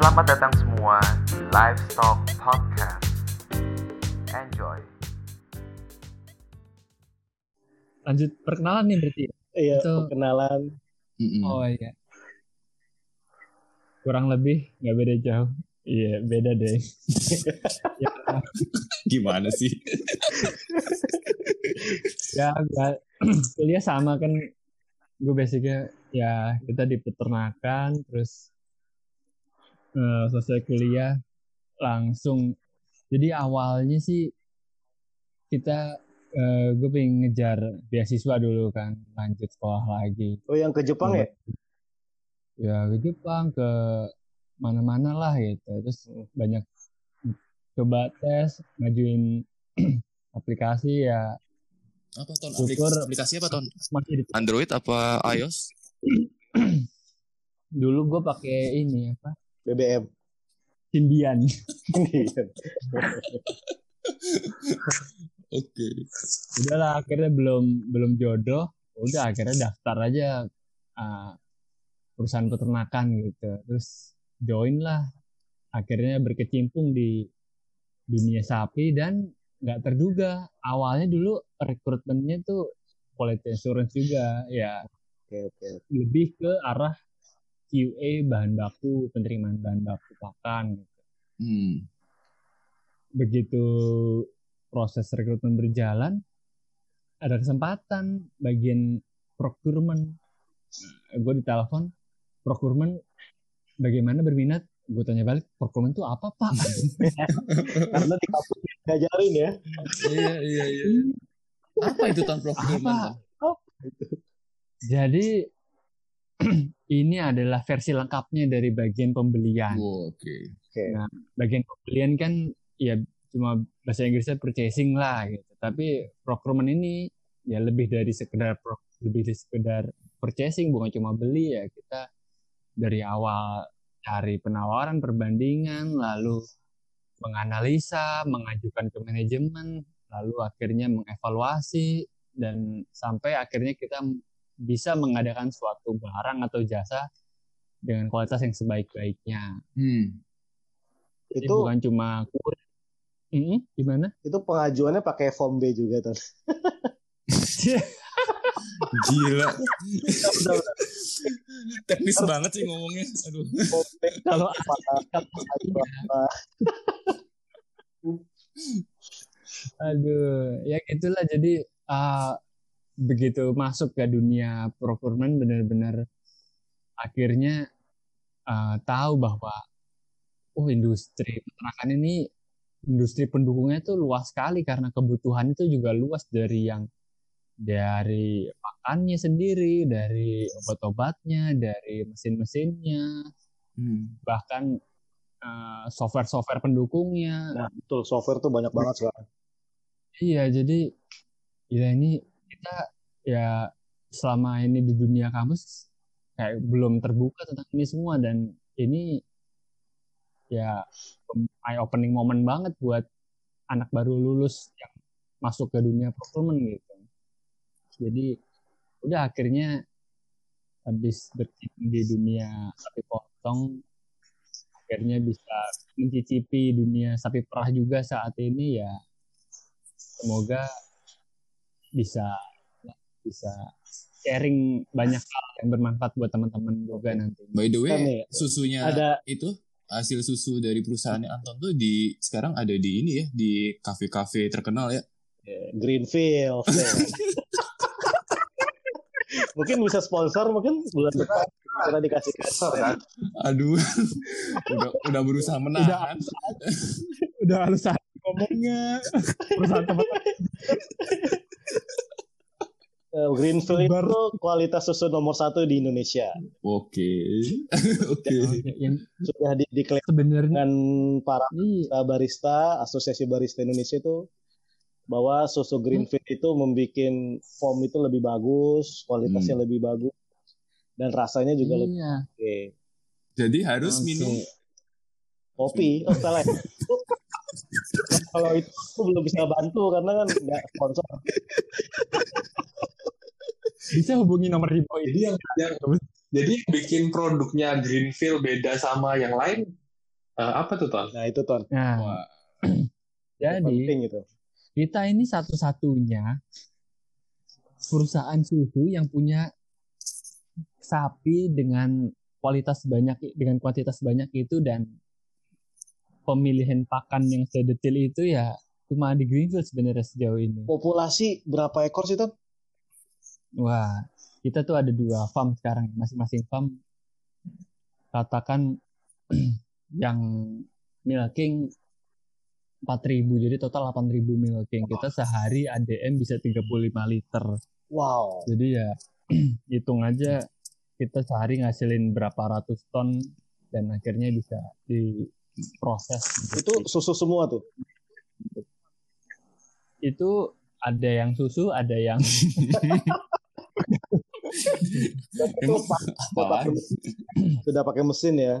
Selamat datang semua di Livestock Podcast. Enjoy. lanjut perkenalan nih berarti ya? Iya, Itu- perkenalan. Oh iya kurang lebih nggak beda jauh iya beda deh ya, Gimana sih? ya gua- kuliah sama kan gue basicnya ya kita di peternakan terus eh, selesai kuliah langsung jadi awalnya sih kita eh, gue pengen ngejar beasiswa dulu kan lanjut sekolah lagi Oh, yang ke Jepang ya? ya ke Jepang ke mana-mana lah gitu terus banyak coba tes ngajuin aplikasi ya Apa ton? Syukur. Aplikasi, aplikasi apa ton? masih di Android apa iOS? dulu gue pakai ini apa BBM. Symbian Oke. udahlah akhirnya belum belum jodoh. Udah akhirnya daftar aja uh, perusahaan peternakan gitu. Terus join lah. Akhirnya berkecimpung di dunia sapi dan nggak terduga. Awalnya dulu rekrutmennya tuh quality assurance juga ya. Oke, oke. lebih ke arah QA bahan baku penerimaan bahan baku pakan gitu. Hmm. begitu proses rekrutmen berjalan ada kesempatan bagian procurement gue ditelepon procurement bagaimana berminat gue tanya balik procurement itu apa pak Karena di kampus diajarin ya. Iya iya iya. Apa itu ton procurement? Apa? jadi ini adalah versi lengkapnya dari bagian pembelian Oh, Oke. bagian pembelian kan ya cuma bahasa Inggrisnya purchasing lah gitu. Tapi procurement ini ya lebih dari sekedar pro- lebih dari sekedar purchasing bukan cuma beli ya kita dari awal cari penawaran perbandingan lalu menganalisa mengajukan ke manajemen lalu akhirnya mengevaluasi dan sampai akhirnya kita bisa mengadakan suatu barang atau jasa dengan kualitas yang sebaik-baiknya Hmm. jadi Itu bukan cuma kurir. Mm, gimana? itu pengajuannya pakai form B juga tuh. Gila. Teknis banget sih ngomongnya. Aduh. Form B Kalau apa? apa? aduh, ya gitulah. Jadi ah, begitu masuk ke dunia procurement benar-benar akhirnya ah, tahu bahwa oh industri peternakan ini industri pendukungnya itu luas sekali karena kebutuhan itu juga luas dari yang dari pakannya sendiri, dari obat-obatnya, dari mesin-mesinnya, Hmm. bahkan uh, software-software pendukungnya. Nah, betul software tuh banyak banget sekarang. Iya, jadi ya ini kita ya selama ini di dunia kampus kayak belum terbuka tentang ini semua dan ini ya eye opening moment banget buat anak baru lulus yang masuk ke dunia procurement gitu. Jadi udah akhirnya habis berkecimpung di dunia sapi potong akhirnya bisa mencicipi dunia sapi perah juga saat ini ya semoga bisa bisa sharing banyak hal yang bermanfaat buat teman-teman juga nanti. By the way, Kan nih, susunya ada- itu hasil susu dari perusahaannya Anton tuh di sekarang ada di ini ya di kafe-kafe terkenal ya. Greenfield. mungkin bisa sponsor mungkin bulan depan kita dikasih sponsor kan. Aduh. udah udah berusaha menahan. Udah harus ngomongnya perusahaan teman Eh, Greenfield itu kualitas susu nomor satu di Indonesia. Oke. Oke. yang Sudah di diklaim sebenarnya dengan para iya, barista, Asosiasi Barista Indonesia itu bahwa susu Greenfield itu membuat foam itu lebih bagus, kualitasnya lebih bagus, dan rasanya juga lebih iya. oke. Jadi harus Oke. minum Kopi, oh salah. ya. Kalau itu aku belum bisa bantu karena kan nggak sponsor. Bisa hubungi nomor Ribo Jadi ini. yang, yang jadi yang bikin produknya Greenfield beda sama yang lain Eh, apa tuh Ton? Nah itu ton. Nah, Wah. jadi itu. kita ini satu-satunya perusahaan susu yang punya sapi dengan kualitas banyak dengan kuantitas banyak itu dan pemilihan pakan yang sedetil itu ya cuma di Greenfield sebenarnya sejauh ini. Populasi berapa ekor sih ton? Wah, kita tuh ada dua farm sekarang, masing-masing farm katakan yang milking 4000 jadi total 8000 milking. Kita sehari ADM bisa 35 liter. Wow. Jadi ya hitung aja kita sehari ngasilin berapa ratus ton dan akhirnya bisa diproses. Itu susu semua tuh. itu ada yang susu, ada yang Sudah pakai, sudah pakai mesin ya.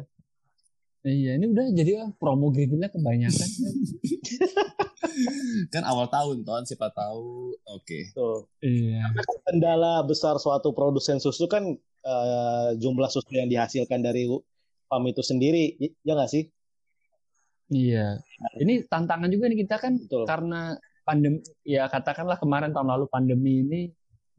iya ini udah jadi ah, promo greenfieldnya kebanyakan. Kan awal tahun, Ton. Siapa tahu. Oke. Tuh. iya. Kendala besar suatu produsen susu kan eh, jumlah susu yang dihasilkan dari farm itu sendiri, ya nggak sih? Iya. Ini tantangan juga nih kita kan Betul. karena pandemi ya katakanlah kemarin tahun lalu pandemi ini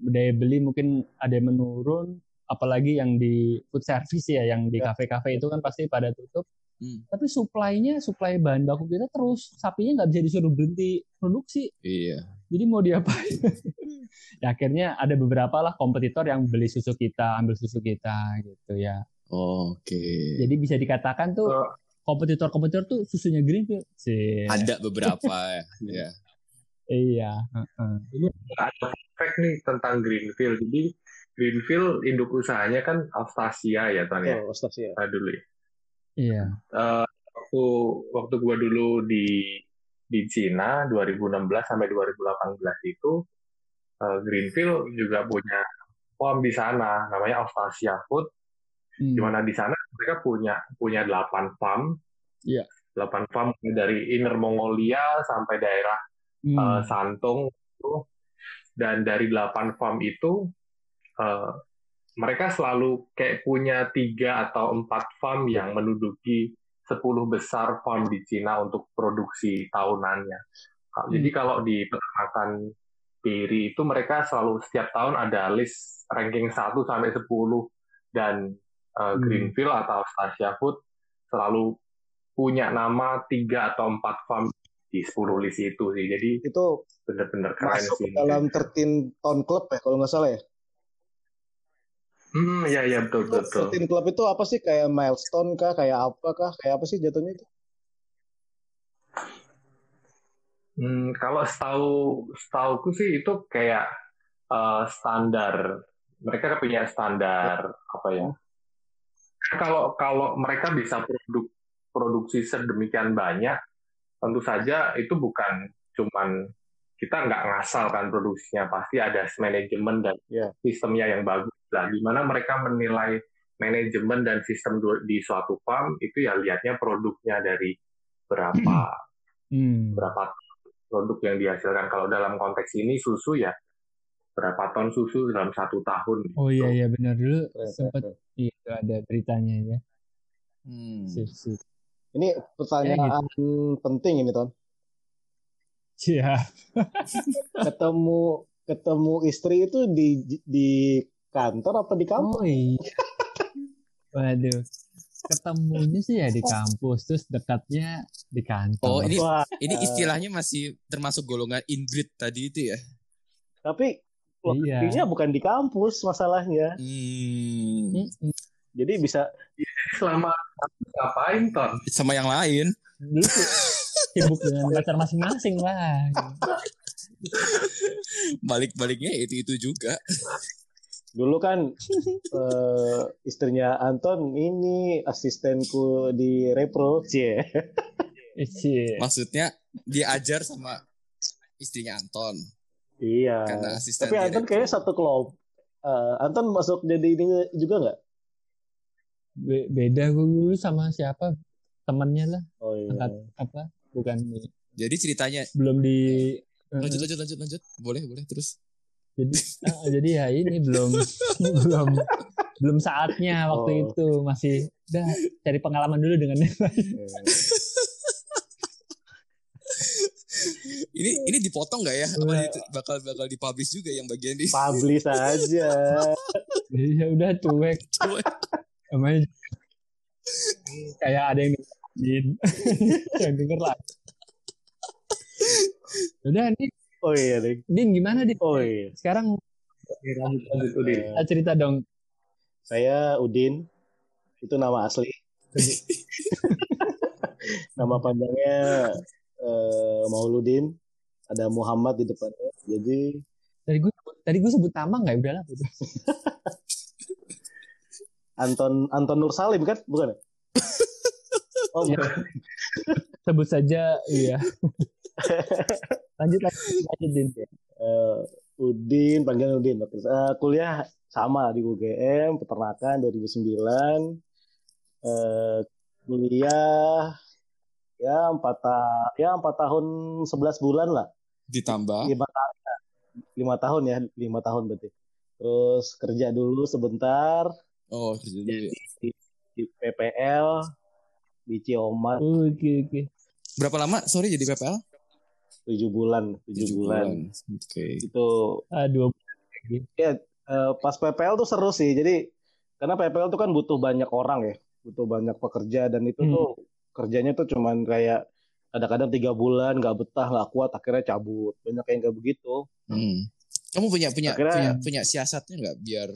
daya beli mungkin ada yang menurun apalagi yang di food service ya yang di Ya. kafe-kafe itu kan pasti pada tutup Hmm. tapi supply-nya supply bahan baku kita terus sapinya nggak bisa disuruh berhenti produksi Iya. jadi mau diapain ya akhirnya ada beberapa lah kompetitor yang beli susu kita ambil susu kita gitu ya Oke. jadi bisa dikatakan tuh Eh. kompetitor-kompetitor tuh susunya Greenfield sih Ada beberapa ya. Ya. iya heeh. Ada fact nih tentang Greenfield. Jadi Greenfield induk usahanya kan Austasia ya Ton ya. Oh, Ustaz, ya. Nah, dulu ya. iya Eh, waktu waktu gua dulu di di Cina 2016 sampai 2018 itu eh, Greenfield juga punya farm di sana namanya Austasia Food Hmm. di mana di sana mereka punya punya 8 farm. Iya. 8 farm dari Inner Mongolia sampai daerah Hmm. eh, Santung itu dan dari 8 farm itu eh, mereka selalu kayak punya tiga atau empat farm yang menduduki 10 besar farm di Cina untuk produksi tahunannya. Ka- Jadi kalau di peternakan dairy itu mereka selalu setiap tahun ada list ranking 1 sampai 10 dan eh, Greenfield atau Stasia Food selalu punya nama tiga atau empat farm di 10 list itu sih. Jadi Itu bener-bener keren masuk sih. dalam 13 Town Club ya kalau nggak salah ya. Hmm, ya ya betul Itu betul. 13 Club itu apa sih kayak milestone kah, kayak apa kah, kayak apa sih jatuhnya itu? Hmm, kalau setahu setauku sih itu kayak eh, standar. Mereka punya standar apa ya? Kalau kalau mereka bisa produk produksi sedemikian banyak, tentu saja itu bukan cuman kita nggak ngasal kan produksinya, pasti ada manajemen dan Ya. sistemnya yang bagus. Nah, gimana mereka menilai manajemen dan sistem di suatu farm itu ya lihatnya produknya dari berapa Hmm. berapa produk yang dihasilkan. Kalau dalam konteks ini susu ya berapa ton susu dalam satu tahun. Oh iya gitu. iya benar dulu sempat keren. iya itu ada beritanya ya. Hmm. Sip sip. Ini pertanyaan gitu. penting ini, Ton. Iya. Ketemu ketemu istri itu di di kantor apa di kampus? Oh iya. Waduh. Ketemunya sih ya di kampus terus dekatnya di kantor. Oh, ini Wah, ini istilahnya masih termasuk golongan inbreed tadi itu ya. tapi Iya. lokasinya bukan di kampus masalahnya. Hmm. Jadi bisa Selama ngapain ton? Sama yang lain. Dulu tuh sibuk dengan pacar masing-masing lah. Balik-baliknya itu itu juga. dulu kan eh, istrinya Anton ini asistenku di repro, cie. Maksudnya diajar sama istrinya Anton. Iya. Karena asisten Tapi Anton kayaknya satu kelompok. Eh, Anton masuk jadi ini juga nggak? Be- beda gue dulu sama siapa temannya lah Oh iya. angkat apa bukan di- Jadi ceritanya belum di lanjut lanjut lanjut lanjut. Boleh boleh terus. jadi ah, jadi ya ini belum belum belum saatnya waktu Oh. itu masih udah cari pengalaman dulu dengan yang lain. Ini ini dipotong nggak ya? Apa itu bakal bakal dipublish juga yang bagian di Publish aja. ya udah cuek namanya kayak ada yang dengerin yang denger lah udah nih Oh iya, Dik. Din gimana Din Oh iya. sekarang lanjut lanjut Udin. kita cerita dong Saya Udin. Itu nama asli. nama panjangnya eh, Mauludin. Ada Muhammad di depannya. Jadi tadi gue tadi gue sebut nama nggak udah lah udah. Anton Anton Nur Salim kan? Bukan? ya? Oh, bukan. sebut saja iya lanjut lanjut, lanjut Din Eh, Udin, panggilan Udin. Eh, kuliah sama di UGM, peternakan 2009. Eh, kuliah ya empat ta- ya empat tahun 11 bulan lah. ditambah Lima tahun, lima tahun ya, lima tahun berarti. Terus kerja dulu sebentar oh kerja dulu ya. di, di PPL di Ciomat oke oke berapa lama sorry jadi PPL tujuh bulan, tujuh Tujuh bulan. oke Itu ah dua eh, pas PPL tuh seru sih. Jadi karena PPL tuh kan butuh banyak orang ya, butuh banyak pekerja dan itu Hmm. tuh kerjanya tuh cuman kayak kadang-kadang tiga bulan nggak betah nggak kuat akhirnya cabut banyak yang kayak begitu Hmm. Kamu punya punya Akhirnya- punya punya siasatnya nggak biar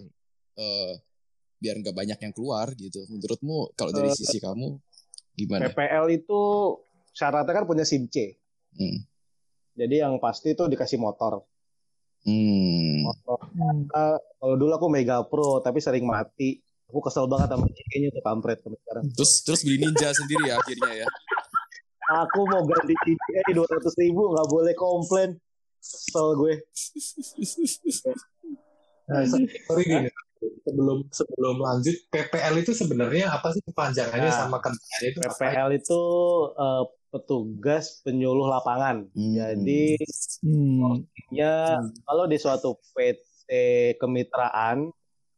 eh, biar nggak banyak yang keluar gitu. Menurutmu kalau dari Eh, sisi kamu gimana? PPL itu syaratnya kan punya SIM C Hmm. jadi yang pasti itu dikasih motor Hmm. motor Hmm. Ah, kalau dulu aku Mega Pro tapi sering mati aku kesel banget sama CK-nya tuh kampret sampai sekarang Terus terus beli ninja sendiri ya akhirnya ya. aku mau ganti CK dua ratus ribu nggak boleh komplain kesel gue Nah, sorry. Sebelum sebelum lanjut, PPL itu sebenarnya apa sih kepanjangannya Nah, sama kendaraan itu? apa? PPL itu eh, petugas penyuluh lapangan Hmm. jadi Hmm. ya kalau di suatu PT kemitraan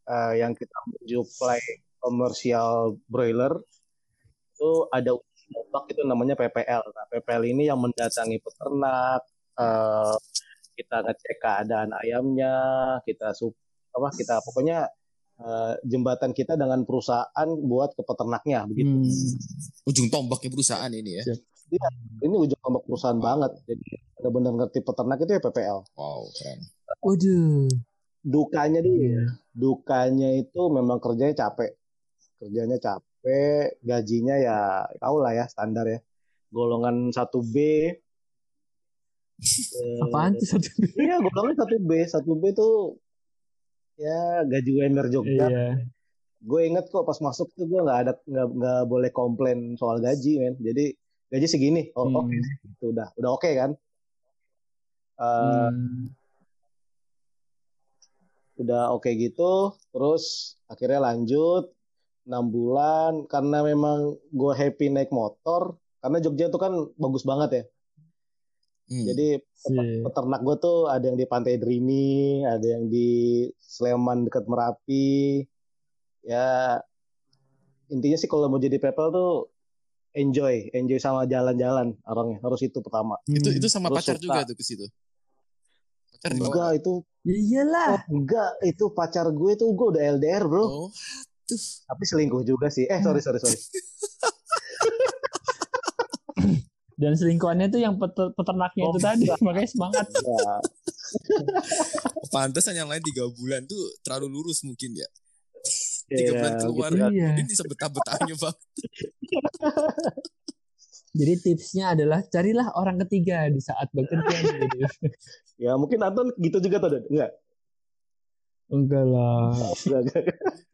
eh, yang kita menjuplai komersial broiler itu ada uji ombak itu namanya PPL. Nah, PPL ini yang mendatangi peternak, eh, kita ngecek keadaan ayamnya, kita sup, apa kita pokoknya eh, jembatan kita dengan perusahaan buat ke peternaknya begitu. Hmm. Ujung tombaknya perusahaan ini ya. Ini ujung tombak perusahaan banget. Jadi benar-benar ngerti peternak itu ya PPL. Wow, keren. Waduh. Dukanya dia Iya. dukanya itu memang kerjanya capek kerjanya capek gajinya ya tau lah ya standar ya golongan 1B Eh, Apaan tuh satu? iya golongan 1B 1B tuh ya gaji UMR Jogja. Iya. gue inget kok pas masuk tuh gue nggak ada nggak nggak boleh komplain soal gaji men. Jadi gaji segini. Oh Hmm. oke. Itu udah udah oke kan? Eh, Hmm. udah oke gitu. Terus akhirnya lanjut. Enam bulan karena memang gue happy naik motor. Karena Jogja itu kan bagus banget ya Hmm. jadi Si- peternak gue tuh ada yang di Pantai Drini ada yang di Sleman dekat Merapi ya intinya sih kalau mau jadi people tuh enjoy enjoy sama jalan-jalan orangnya harus itu pertama itu Hmm. itu sama Terus pacar suka. juga tuh ke situ. Pacar enggak itu Ya iyalah. oh, enggak itu pacar gue tuh gue udah LDR bro Oh, tuh. tapi selingkuh juga sih eh sorry sorry sorry Dan selingkuhannya tuh yang peter- peternaknya Oh, itu tadi. Makanya semangat. Ya, Pantesan yang lain tiga bulan tuh terlalu lurus mungkin ya. Tiga bulan ya, keluar. gitu. Iya. Ini bisa betah-betahnya bang. Jadi tipsnya adalah carilah orang ketiga di saat bekerja. gitu. Ya mungkin Anton gitu juga tuh, enggak? Enggak lah.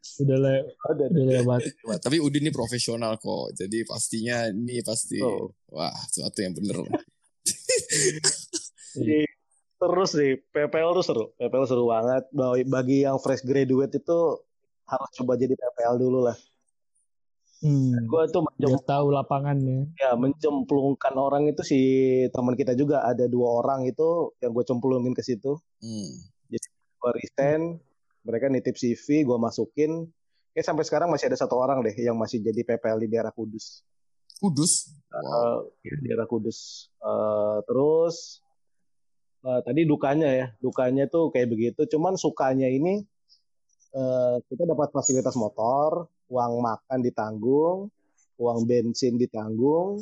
Sudah, le- Ada. udah lewat. Wah, tapi Udin ini profesional kok. Jadi pastinya ini pasti Oh. wah sesuatu yang bener. Jadi, terus nih, PPL tuh seru. PPL seru banget. Bagi- yang fresh graduate itu harus coba jadi PPL dulu lah. Hmm. Gue tuh mencem, Biar tahu lapangannya. ya, mencemplungkan orang itu si teman kita juga ada dua orang itu yang gue cemplungin ke situ. Hmm. Gue resign, mereka nitip CV, gue masukin. Kayak sampai sekarang masih ada satu orang deh yang masih jadi PPL di daerah Kudus. Kudus. Wow. Di daerah Kudus. Eh, terus eh, tadi dukanya ya, dukanya tuh kayak begitu. Cuman sukanya ini eh, kita dapat fasilitas motor, uang makan ditanggung, uang bensin ditanggung,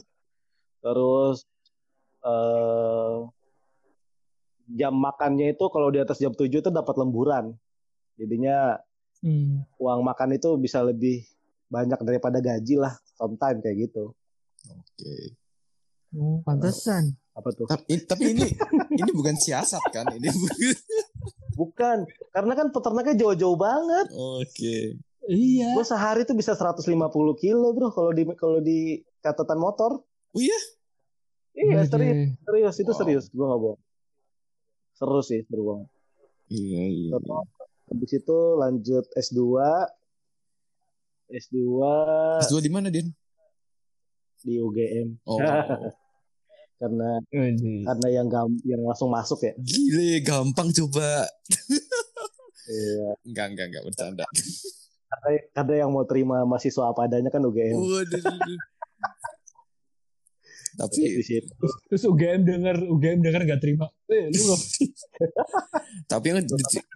terus eh, jam makannya itu kalau di atas jam 7 itu dapat lemburan. Jadinya Hmm. uang makan itu bisa lebih banyak daripada gaji lah, sometime kayak gitu. Oke. Oh, pantesan. Apa tuh? Tapi, tapi ini ini bukan siasat kan? Ini bukan. Bukan, karena kan peternaknya jauh-jauh banget. Oke. Iya. Gue sehari tuh bisa 150 kilo bro kalau di kalau di catatan motor. Oh iya? Iya serius, Oke. serius itu Wow. serius. Gue nggak bohong. Seru sih, seru banget. Iya, iya. Terus Habis itu lanjut S2. S2 S2 di mana, Din? di UGM Oh. karena Waduh. karena yang gam, yang langsung masuk ya. Gile, gampang coba. Iya. Enggak, enggak, enggak bercanda. Karena, karena yang mau terima mahasiswa apa adanya kan UGM. Waduh. Tapi di situ Terus UGM denger UGM denger gak terima. Eh, lu nggak- tapi yang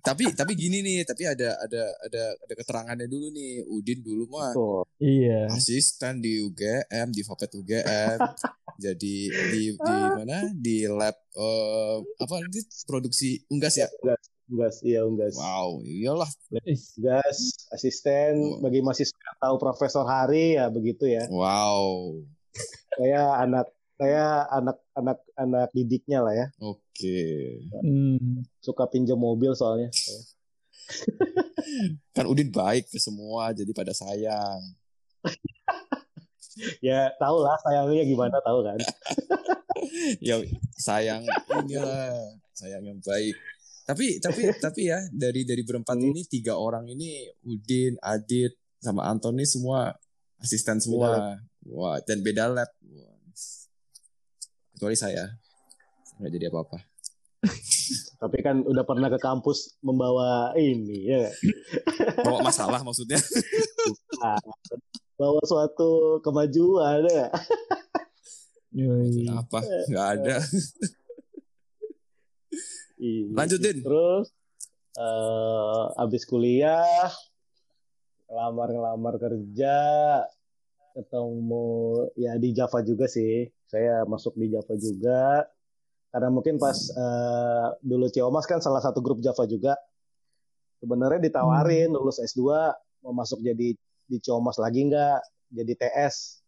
tapi tapi gini nih, tapi ada ada ada ada keterangannya dulu nih. Udin dulu mah. Iya. asisten di UGM, di Fapet UGM. jadi di di mana? Di lab eh, apa ini produksi unggas ya? Unggas, iya unggas. Wow, iyalah. Is. Gas, asisten Oh. bagi mahasiswa tahu Profesor Hari ya begitu ya. Wow. Saya anak saya anak anak anak didiknya lah ya. Oke. Hmm. Suka pinjam mobil soalnya. Kan Udin baik ke semua, jadi pada sayang. Ya tahu lah sayangnya gimana tahu kan. ya sayang inilah sayang yang baik tapi tapi tapi ya dari dari berempat Hmm. ini tiga orang ini Udin Adit sama Anton ini semua asisten semua wah dan beda lab Wah. kecuali saya nggak jadi apa apa Tapi kan udah pernah ke kampus membawa ini ya. bawa masalah maksudnya Bawa suatu kemajuan ya. Apa nggak ada Iya. Lanjut, Din. Terus eh abis kuliah ngelamar-ngelamar kerja ketemu ya di Java juga sih. Saya masuk di Java juga. Karena mungkin pas eh, dulu Ciomas kan salah satu grup Java juga. Sebenarnya ditawarin lulus S2 mau masuk jadi di Ciomas lagi nggak? Jadi TS.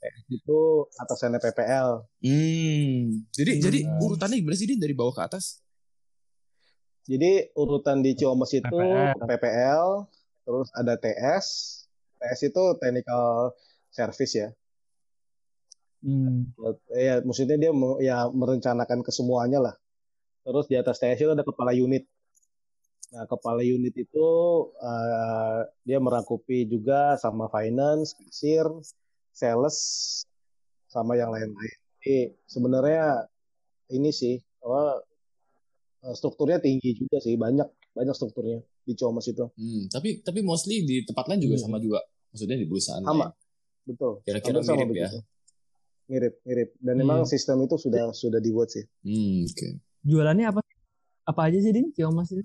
TS itu atasannya PPL. hmm jadi Hmm. jadi urutannya gimana sih Din dari bawah ke atas Jadi urutan di Ciamis itu PPL. PPL, terus ada TS. TS itu technical service ya. Hmm. Ya maksudnya dia ya merencanakan kesemuanya lah. Terus di atas TS itu ada kepala unit. Nah, kepala unit itu eh, dia merangkupi juga sama finance, kasir, sales, sama yang lain-lain. Jadi sebenarnya ini sih apa eh, strukturnya tinggi juga sih, banyak banyak strukturnya di Ciamis itu. hmm tapi tapi mostly di tempat lain juga Hmm. sama juga maksudnya di perusahaan Sama. lain. Betul. Kira-kira Hampir sama mirip ya? begitu. Mirip, mirip. Dan Hmm. memang sistem itu sudah sudah dibuat sih. hmm oke Jualannya apa? Apa aja sih, Din? Ciomas itu?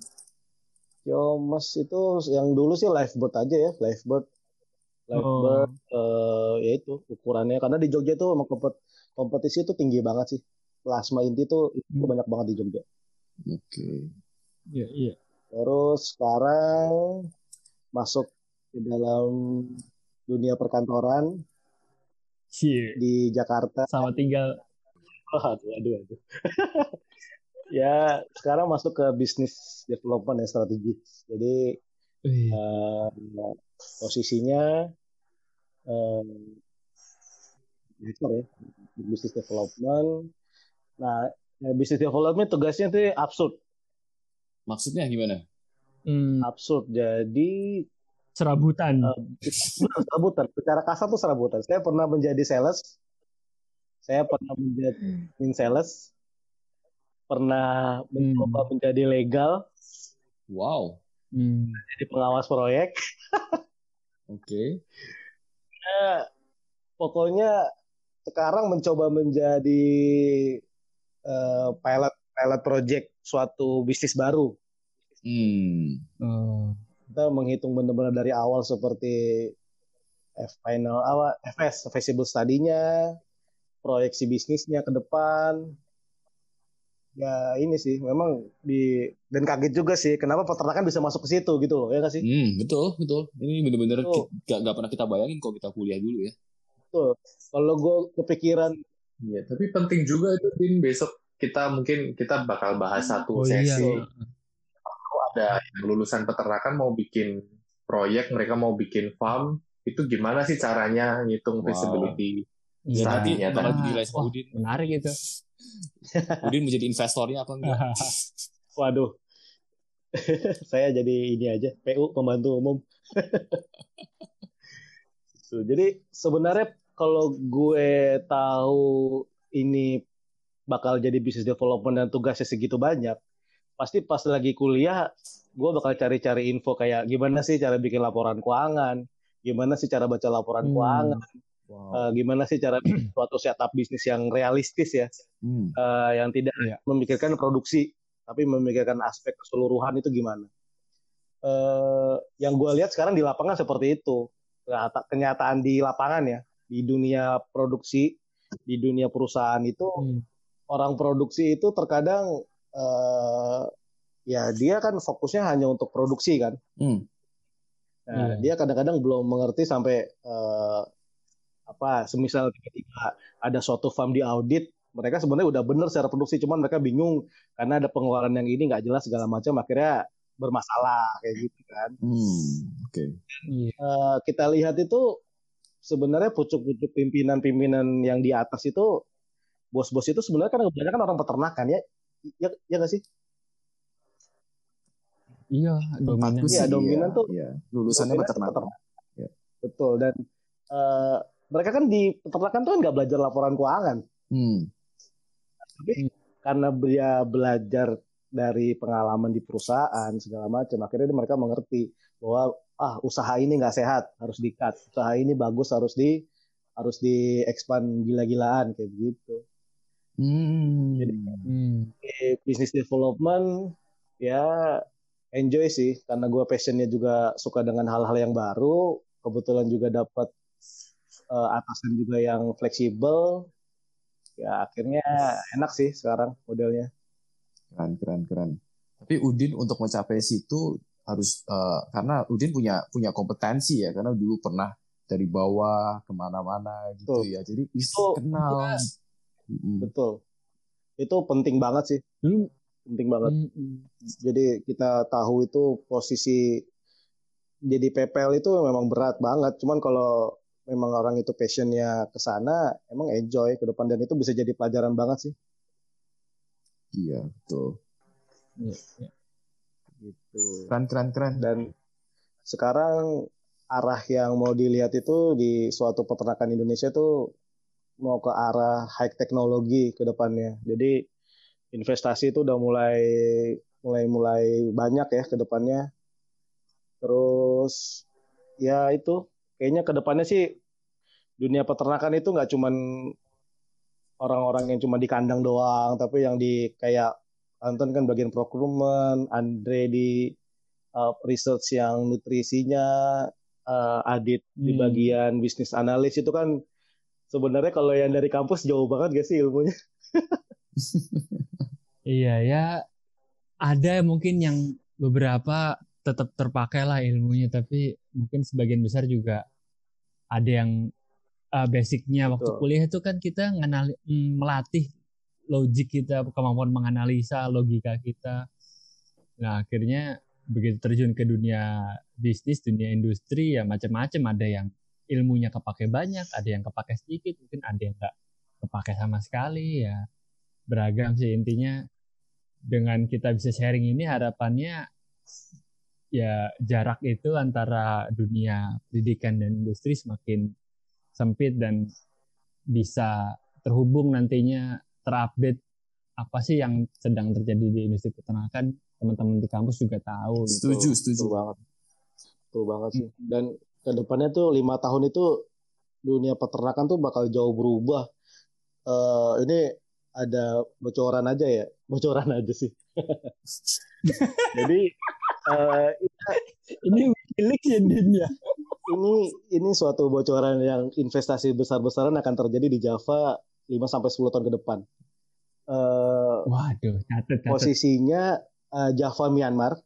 Mas itu yang dulu sih lifeboat aja ya, lifeboat. Lifeboat eh, ya itu ukurannya karena di Jogja tuh emang kompet- kompetisi itu tinggi banget sih. Plasma inti tuh itu Hmm. banyak banget di Jogja. oke Iya, iya. Terus sekarang masuk ke dalam dunia perkantoran Cie. di Jakarta. Sama tinggal Aduh, aduh, aduh. ya, sekarang masuk ke bisnis development dan strategis. Jadi Wih. eh, posisinya eh, director ya, bisnis development. Nah, ya, bisnis development tugasnya tuh absurd, maksudnya gimana Hmm, absurd. Jadi serabutan. eh, serabutan. Secara kasar tuh serabutan. Saya pernah menjadi sales, saya pernah menjadi in sales, pernah mencoba menjadi legal, wow Hmm. jadi pengawas proyek. Oke. Ya, pokoknya sekarang mencoba menjadi eh, pilot pilot project suatu bisnis baru. Hmm. Oh. Kita menghitung benar-benar dari awal seperti F final awal FS feasible study-nya, proyeksi bisnisnya ke depan. Ya ini sih memang di dan kaget juga sih kenapa peternakan bisa masuk ke situ gitu loh ya nggak sih? Hmm, betul, betul. Ini bener-bener Betul. ki- gak, gak pernah kita bayangin kalau kita kuliah dulu ya. Betul. Kalau gue kepikiran Iya, tapi penting juga itu Din besok kita mungkin kita bakal bahas satu Oh iya. Ada yang lulusan peternakan mau bikin proyek, mereka mau bikin farm, itu gimana sih caranya ngitung Wow. feasibility? Iya. nanti Study-nya bakal tadi. dinilai sama Wah, Udin. Menarik itu. Udin menjadi investornya apa enggak? Waduh. Saya jadi ini aja, PU pembantu umum. Jadi sebenarnya kalau gue tahu ini bakal jadi bisnis development dan tugasnya segitu banyak, pasti pas lagi kuliah gue bakal cari-cari info kayak gimana sih cara bikin laporan keuangan, gimana sih cara baca laporan Hmm. keuangan, Wow. eh, gimana sih cara bikin suatu setup bisnis yang realistis ya, Hmm. eh, yang tidak Iya. memikirkan produksi tapi memikirkan aspek keseluruhan itu gimana. Eh, yang gue lihat sekarang di lapangan seperti itu Kenyata- kenyataan di lapangan ya di dunia produksi di dunia perusahaan itu Hmm. orang produksi itu terkadang eh, ya dia kan fokusnya hanya untuk produksi kan. Hmm. Nah, Iya. dia kadang-kadang belum mengerti sampai eh, apa, semisal ketika ada suatu farm di audit, mereka sebenarnya udah bener secara produksi, cuman mereka bingung karena ada pengeluaran yang ini nggak jelas segala macam, akhirnya bermasalah kayak gitu kan. Hmm. Oke. Iya. Eh, kita lihat itu sebenarnya pucuk-pucuk pimpinan-pimpinan yang di atas itu bos-bos itu sebenarnya kan kebanyakan orang peternakan ya, ya, ya nggak sih? Iya, dominan. Iya, sih, dominan iya, tuh- iya. lulusannya peternak. Ya. Betul dan eh, mereka kan di peternakan tuh kan nggak belajar laporan keuangan. Hmm. karena dia belajar dari pengalaman di perusahaan segala macam akhirnya mereka mengerti bahwa ah usaha ini nggak sehat harus di cut usaha ini bagus harus di harus di expand gila-gilaan kayak begitu Hmm. Jadi- Hmm. Di business development ya enjoy sih karena gue passionnya juga suka dengan hal-hal yang baru kebetulan juga dapat eh, atasan juga yang fleksibel ya akhirnya enak sih sekarang modelnya Keren, keren, keren. Tapi Udin untuk mencapai situ harus eh, karena Udin punya punya kompetensi ya karena dulu pernah dari bawah ke mana-mana gitu Betul. ya. Jadi bisa Itu- kenal. Mm-mm. betul itu penting banget sih Dulu penting banget hmm. jadi kita tahu itu posisi jadi PPL itu memang berat banget cuman kalau memang orang itu passionnya ke sana emang enjoy ke depan dan itu bisa jadi pelajaran banget sih Iya, betul. Iya, iya. gitu Keren, keren, keren. dan sekarang arah yang mau dilihat itu di suatu peternakan Indonesia tuh mau ke arah high teknologi ke depannya jadi investasi itu udah mulai mulai mulai banyak ya ke depannya terus ya itu kayaknya ke depannya sih dunia peternakan itu nggak cuman orang-orang yang cuma di kandang doang tapi yang di kayak Anton kan bagian procurement Andre di uh, research yang nutrisinya uh, Adit di Hmm. bagian bisnis analis itu kan sebenarnya kalau yang dari kampus jauh banget gak sih ilmunya Iya ya ada mungkin yang beberapa tetap terpakai lah ilmunya tapi mungkin sebagian besar juga ada yang uh, basicnya waktu Betul. kuliah itu kan kita ngenali, mm, melatih logik kita kemampuan menganalisa logika kita nah akhirnya begitu terjun ke dunia bisnis dunia industri ya macam-macam ada yang ilmunya kepake banyak ada yang kepake sedikit mungkin ada yang nggak kepake sama sekali ya beragam sih intinya dengan kita bisa sharing ini harapannya ya jarak itu antara dunia pendidikan dan industri semakin sempit dan bisa terhubung nantinya terupdate apa sih yang sedang terjadi di industri peternakan teman-teman di kampus juga tahu. gitu. Setuju, setuju. Betul banget. Betul banget sih. Dan ke depannya tuh lima tahun itu dunia peternakan tuh bakal jauh berubah. Eh ini ada bocoran aja ya, bocoran aja sih. Jadi eh, Ini Wikileaks ya Din ya. ini ini suatu bocoran yang investasi besar-besaran akan terjadi di Java 5 sampai 10 tahun ke depan. Eh Waduh, catet catet. posisinya eh, Java Myanmar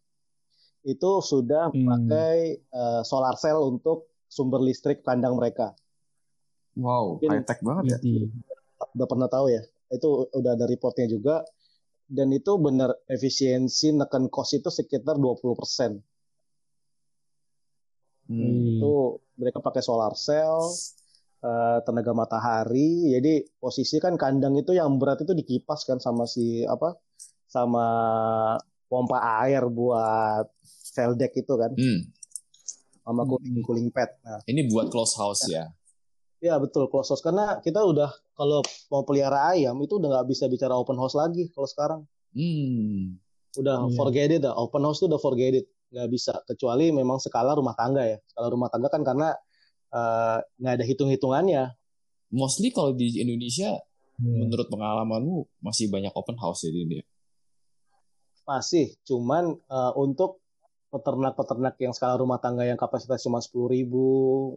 itu sudah Hmm. memakai eh, solar cell untuk sumber listrik kandang mereka. Wow, Mungkin- high tech banget ya. Widih. Udah pernah tahu ya? Itu udah ada reportnya juga. Dan itu benar efisiensi neken cost itu sekitar 20%. Hmm. Wih. Itu mereka pakai solar cell, eh, tenaga matahari. Jadi posisi kan kandang itu yang berat itu dikipas kan sama si apa? Sama pompa air buat cell deck itu kan, Hmm. sama cooling cooling pad. Nah, Ini buat close house ya. ya betul close house karena kita udah kalau mau pelihara ayam itu udah nggak bisa bicara open house lagi kalau sekarang. Hmm. Udah Iya. forget it dah. Open house tuh udah forget it. Nggak bisa kecuali memang skala rumah tangga ya. Skala rumah tangga kan karena eh, nggak ada hitung-hitungannya. Mostly kalau di Indonesia, Hmm. menurut pengalamanmu masih banyak open house ya di India. Masih, cuman eh, untuk peternak-peternak yang skala rumah tangga yang kapasitas cuma 10.000 ribu,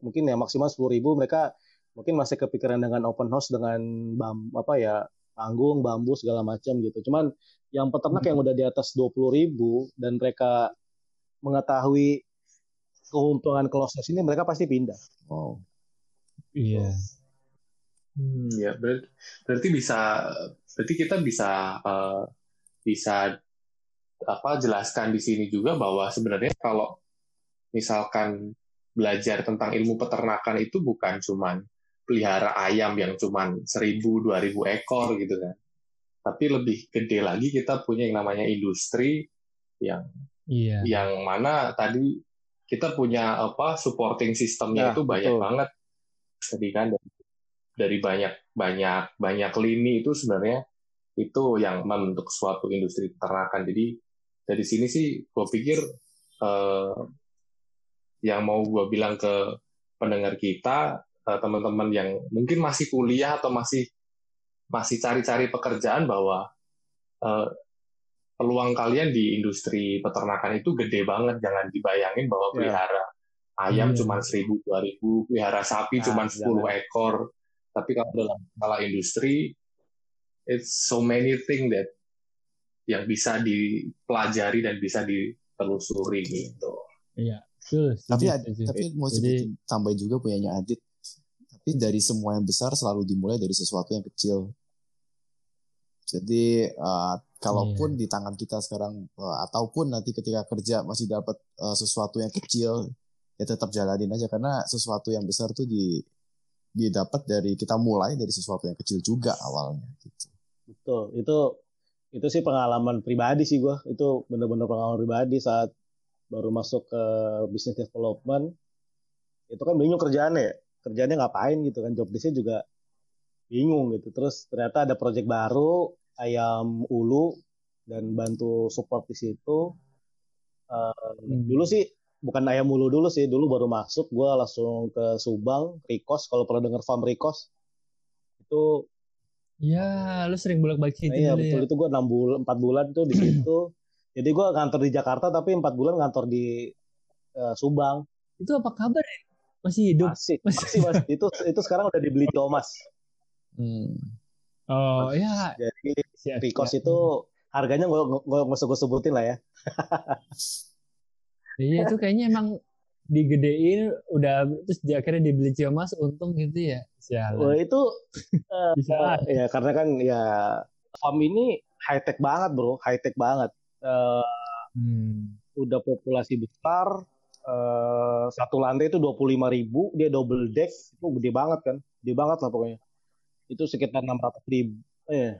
mungkin ya maksimal 10.000 ribu, mereka mungkin masih kepikiran dengan open house dengan bam, apa ya panggung, bambu segala macam gitu. Cuman yang peternak yang udah di atas 20.000 ribu dan mereka mengetahui keuntungan close house ini, mereka pasti pindah. Wow. Iya. Hmm, ya berarti, berarti bisa berarti kita bisa eh, bisa apa jelaskan di sini juga bahwa sebenarnya kalau misalkan belajar tentang ilmu peternakan itu bukan cuman pelihara ayam yang cuman 1000 2000 ekor gitu kan. Tapi lebih gede lagi kita punya yang namanya industri yang Iya. yang mana tadi kita punya apa supporting sistemnya Ya, itu banyak betul. banget jadi kan dari, dari banyak banyak banyak lini itu sebenarnya itu yang membentuk suatu industri peternakan jadi dari sini sih gue pikir eh, yang mau gue bilang ke pendengar kita eh, teman-teman yang mungkin masih kuliah atau masih masih cari-cari pekerjaan bahwa eh, peluang kalian di industri peternakan itu gede banget. Jangan dibayangin bahwa Ya. pelihara ayam Iya. cuma 1000 2000, pelihara sapi Nah, cuma 10 jangan. ekor. Tapi kalau dalam skala industri it's so many things that yang bisa dipelajari dan bisa ditelusuri gitu. Iya. Betul. setuju, Tapi ada, tapi mau Jadi- sebutin tambahin juga punyanya Adit. Tapi dari semua yang besar selalu dimulai dari sesuatu yang kecil. Jadi uh, kalaupun di tangan kita sekarang uh, ataupun nanti ketika kerja masih dapat uh, sesuatu yang kecil ya tetap jalanin aja karena sesuatu yang besar tuh di didapat dari kita mulai dari sesuatu yang kecil juga awalnya gitu. Betul, itu itu sih pengalaman pribadi sih gua. Itu bener-bener pengalaman pribadi saat baru masuk ke business development. Itu kan bingung kerjaannya ya. Kerjaannya ngapain gitu kan. Job desk juga bingung gitu. Terus ternyata ada project baru, ayam ulu, dan bantu support di situ. Eh, Hmm. dulu sih bukan ayam ulu dulu sih. Dulu baru masuk, gua langsung ke Subang, Rikos. Kalau pernah dengar farm Rikos, itu Iya, lu sering bolak-balik situ Iya dulu betul ya. itu gue enam bulan empat bulan tuh di situ. Jadi gue kantor di Jakarta tapi empat bulan kantor di eh, Subang. Itu apa kabar ya? Masih hidup? Masih masih mas. itu itu sekarang udah dibeli Thomas. Hmm. Oh ya. Jadi siap, Rikos siap. itu harganya gue gue nggak usah gue sebutin lah ya. Iya itu kayaknya emang digedein udah terus di akhirnya dibeli Ciomas untung gitu ya. Wah Sialan. itu eh, Bisa. ya karena kan ya farm ini high tech banget bro, high tech banget. Eh, Hmm. udah populasi besar. eh, satu lantai itu 25.000 ribu, dia double deck, itu gede banget kan, gede banget lah pokoknya. Itu sekitar 600 ribu, eh,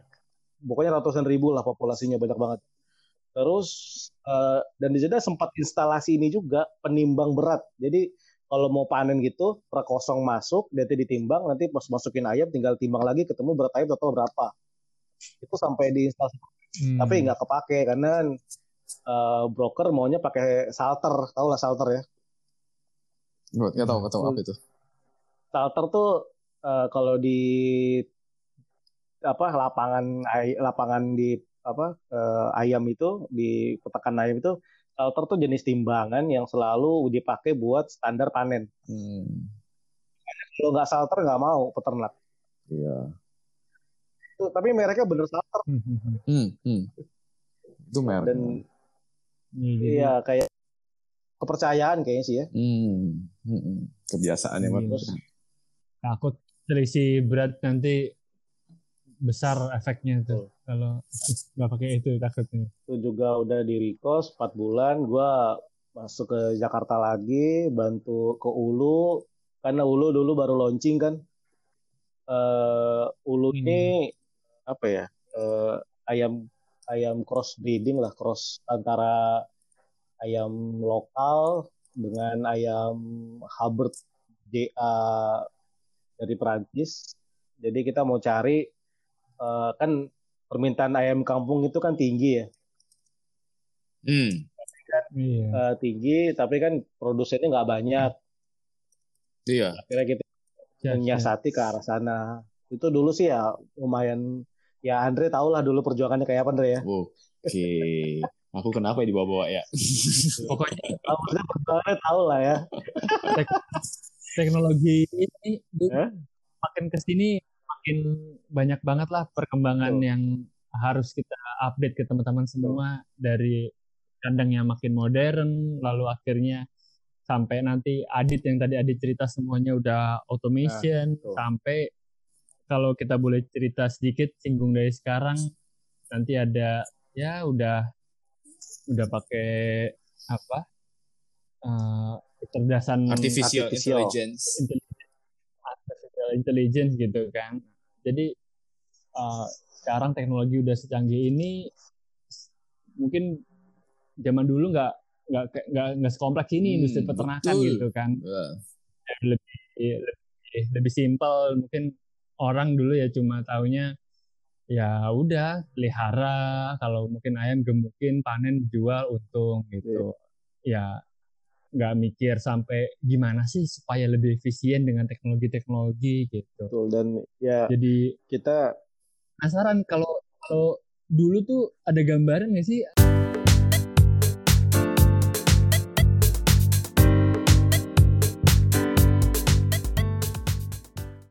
pokoknya ratusan ribu lah populasinya banyak banget. Terus eh, dan di sana sempat instalasi ini juga penimbang berat. Jadi kalau mau panen gitu, per kosong masuk, nanti ditimbang, nanti pas masukin ayam tinggal timbang lagi ketemu berat ayam total berapa. Itu sampai di instalasi Hmm. tapi nggak kepake karena eh, broker maunya pakai salter, tau lah salter ya. Nggak nggak tahu nggak tahu apa itu. Salter tuh eh, kalau di apa lapangan ay- lapangan di apa eh, ayam itu di peternakan ayam itu salter tuh jenis timbangan yang selalu dipakai buat standar panen. Hmm, Kalau nggak salter nggak mau peternak. iya. Tuh, tapi mereknya bener salter Hmm, hmm. Itu merek. dan Iya, jadi iya kayak kepercayaan kayaknya sih ya. Hmm, hmm, hmm. Kebiasaan ya, Mas. Iya. takut selisih berat nanti besar efeknya tuh kalau nggak pakai itu takutnya. itu juga udah di request 4 bulan gua masuk ke Jakarta lagi bantu ke Ulu. Karena Ulu dulu baru launching kan. Eh Ulu Hmm. ini apa ya eh, ayam ayam cross breeding lah cross antara ayam lokal dengan ayam Hubbard JA dari Perancis. Jadi kita mau cari eh, kan permintaan ayam kampung itu kan tinggi ya Hmm, Iya. eh, tinggi tapi kan produsennya nggak banyak iya. akhirnya kita Siap, siap. menyiasati ke arah sana itu dulu sih ya lumayan ya Andre tau lah dulu perjuangannya kayak apa Andre ya Oke. Aku kenapa ya dibawa-bawa ya? Pokoknya maksudnya perjuangannya tahu lah ya teknologi ini Hah? makin ke sini makin banyak banget lah perkembangan Betul. yang harus kita update ke teman-teman semua dari kandang yang makin modern lalu akhirnya sampai nanti Adit yang tadi Adit cerita semuanya udah automation Nah, betul. sampai kalau kita boleh cerita sedikit singgung dari sekarang nanti ada ya udah udah pakai apa eh, kecerdasan Artificial, Artificial. intelligence. intelligence, artificial intelligence gitu kan. Jadi uh, sekarang teknologi udah secanggih ini, mungkin zaman dulu nggak nggak nggak nggak sekompleks ini Hmm, industri peternakan betul. gitu kan. Wah, Lebih lebih lebih simpel. Mungkin orang dulu ya cuma taunya ya udah pelihara kalau mungkin ayam gemukin panen jual untung gitu ya nggak mikir sampai gimana sih supaya lebih efisien dengan teknologi-teknologi gitu. Betul dan ya jadi kita penasaran kalau kalau dulu tuh ada gambaran nggak sih